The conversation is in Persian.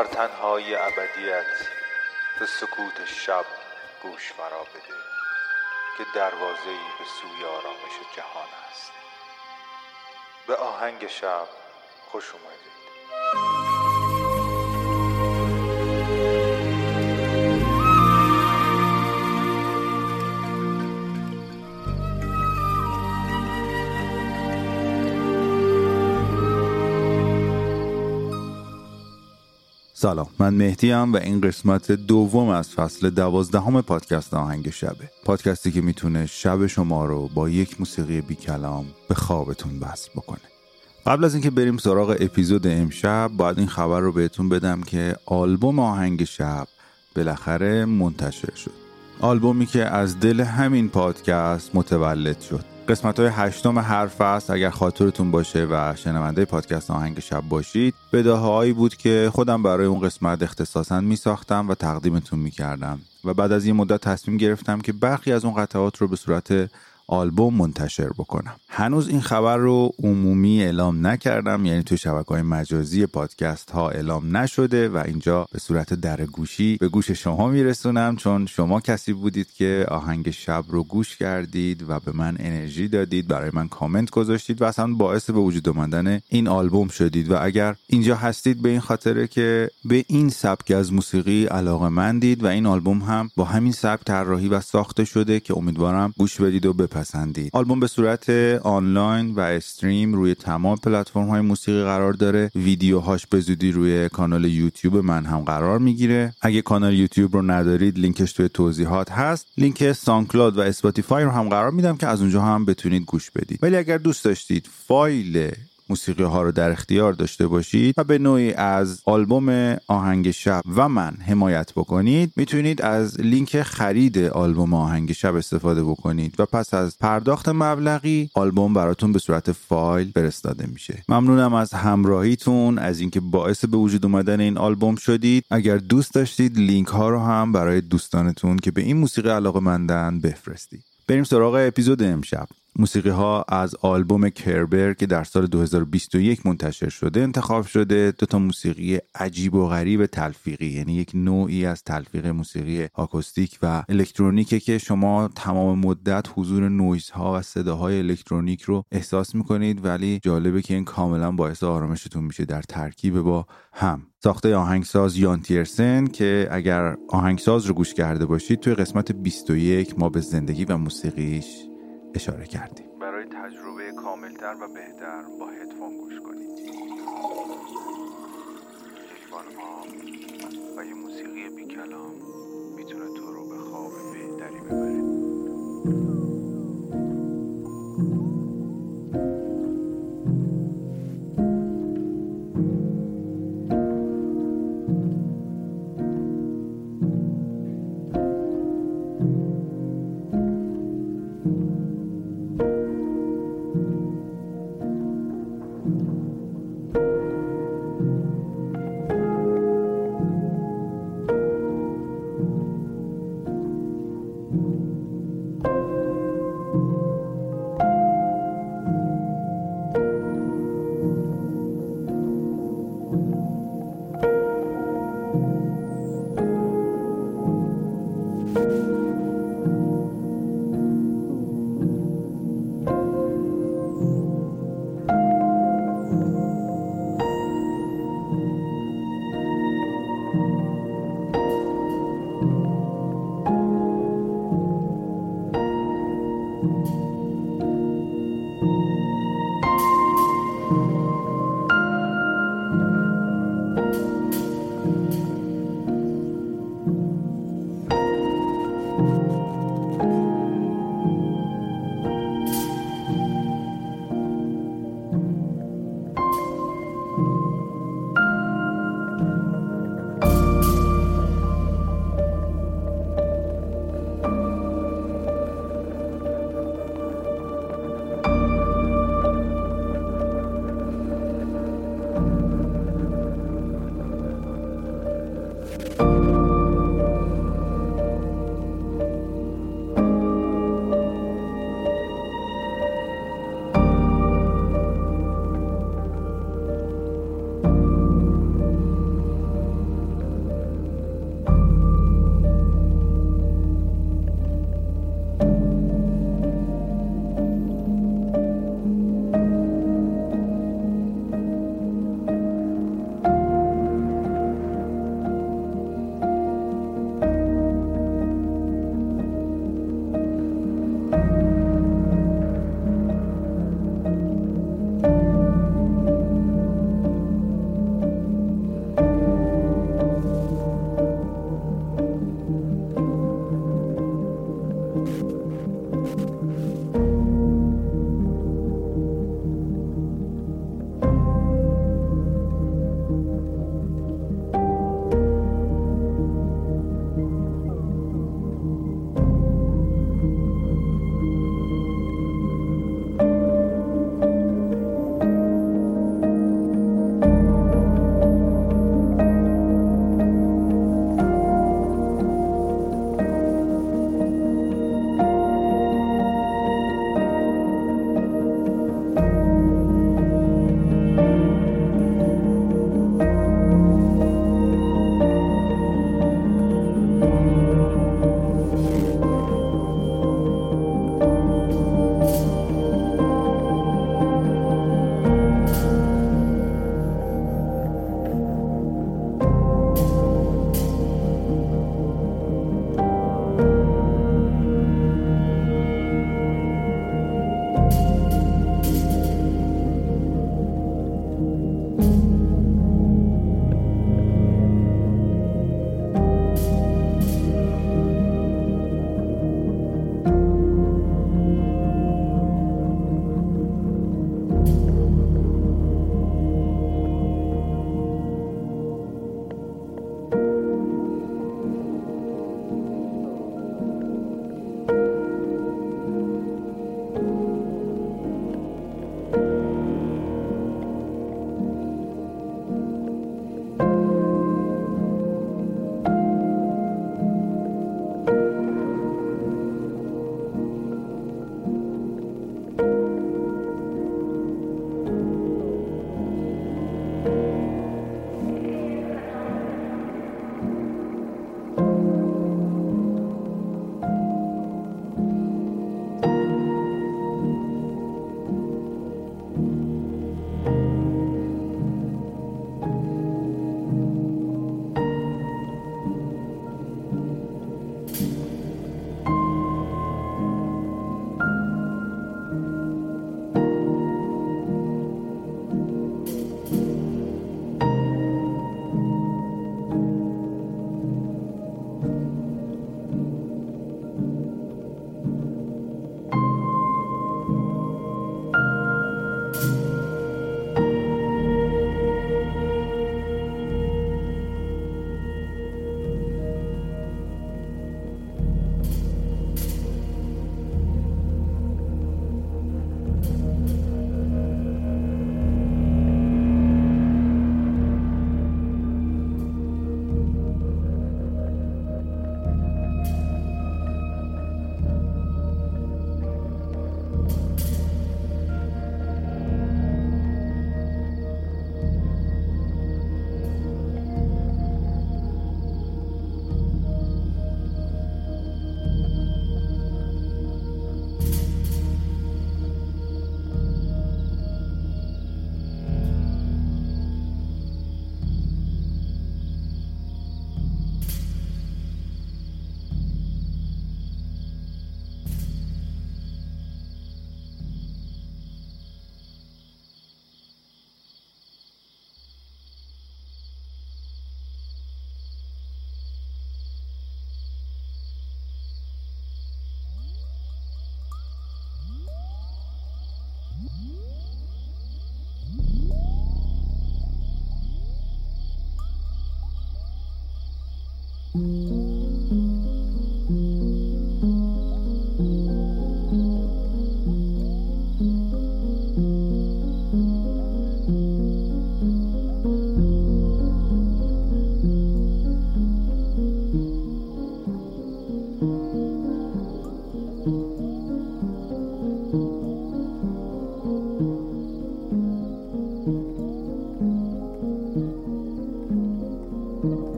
در تنهای ابدیت به سکوت شب گوش فرا بده که دروازه‌ای به سوی آرامش جهان است. به آهنگ شب خوش اومدید. سلام. من مهدی و این قسمت دوم از فصل دوازدهم پادکست آهنگ شبه. پادکستی که می‌تونه شب شما رو با یک موسیقی بی کلام به خوابتون وصل بکنه. قبل از اینکه بریم سراغ اپیزود امشب باید این خبر رو بهتون بدم که آلبوم آهنگ شب بالاخره منتشر شد. آلبومی که از دل همین پادکست متولد شد. قسمت های هشتم هر فصل اگر خاطرتون باشه و شنونده پادکست آهنگ شب باشید بداهایی بود که خودم برای اون قسمت اختصاصا می ساختم و تقدیمتون می کردم و بعد از این مدت تصمیم گرفتم که برخی از اون قطعات رو به صورت آلبوم منتشر بکنم. هنوز این خبر رو عمومی اعلام نکردم یعنی توی شبکه های مجازی پادکست ها اعلام نشده و اینجا به صورت در گوشی به گوش شما میرسونم چون شما کسی بودید که آهنگ شب رو گوش کردید و به من انرژی دادید برای من کامنت گذاشتید و اصلا باعث به وجود آمدن این آلبوم شدید. و اگر اینجا هستید به این خاطره که به این سبک از موسیقی علاقه مندید و این آلبوم هم با همین سبک طراحی و ساخته شده که امیدوارم گوش بدید و بپسندید آلبوم به صورت آنلاین و stream روی تمام پلتفرم های موسیقی قرار داره. ویدیوهاش به زودی روی کانال یوتیوب من هم قرار می‌گیره. اگه کانال یوتیوب رو ندارید لینکش توی توضیحات هست. لینک SoundCloud و Spotify رو هم قرار میدم که از اونجا هم بتونید گوش بدید. ولی اگر دوست داشتید فایل موسیقی ها رو در اختیار داشته باشید و به نوعی از آلبوم آهنگ شب و من حمایت بکنید می‌تونید از لینک خرید آلبوم آهنگ شب استفاده بکنید و پس از پرداخت مبلغی آلبوم براتون به صورت فایل فرستاده میشه. ممنونم از همراهیتون از اینکه باعث به وجود اومدن این آلبوم شدید. اگر دوست داشتید لینک ها رو هم برای دوستانتون که به این موسیقی علاقه مندن بفرستید. بریم سراغ اپیزود امشب. موسیقی ها از آلبوم کربر که در سال 2021 منتشر شده انتخاب شده دو تا موسیقی عجیب و غریب تلفیقی. یعنی یک نوعی از تلفیق موسیقی آکوستیک و الکترونیکه که شما تمام مدت حضور نویز ها و صداهای الکترونیک رو احساس می‌کنید ولی جالبه که این کاملا باعث آرامشتون میشه در ترکیب با هم. ساخته آهنگساز یان تیرسن که اگر آهنگساز رو گوش کرده باشید توی قسمت 21 ما به زندگی و موسیقیش اشاره کردیم. برای تجربه کاملتر و بهتر با هدفون گوش کنید. بانها و یه موسیقی بی کلام می‌تونه تو رو به خواب بهتری ببره.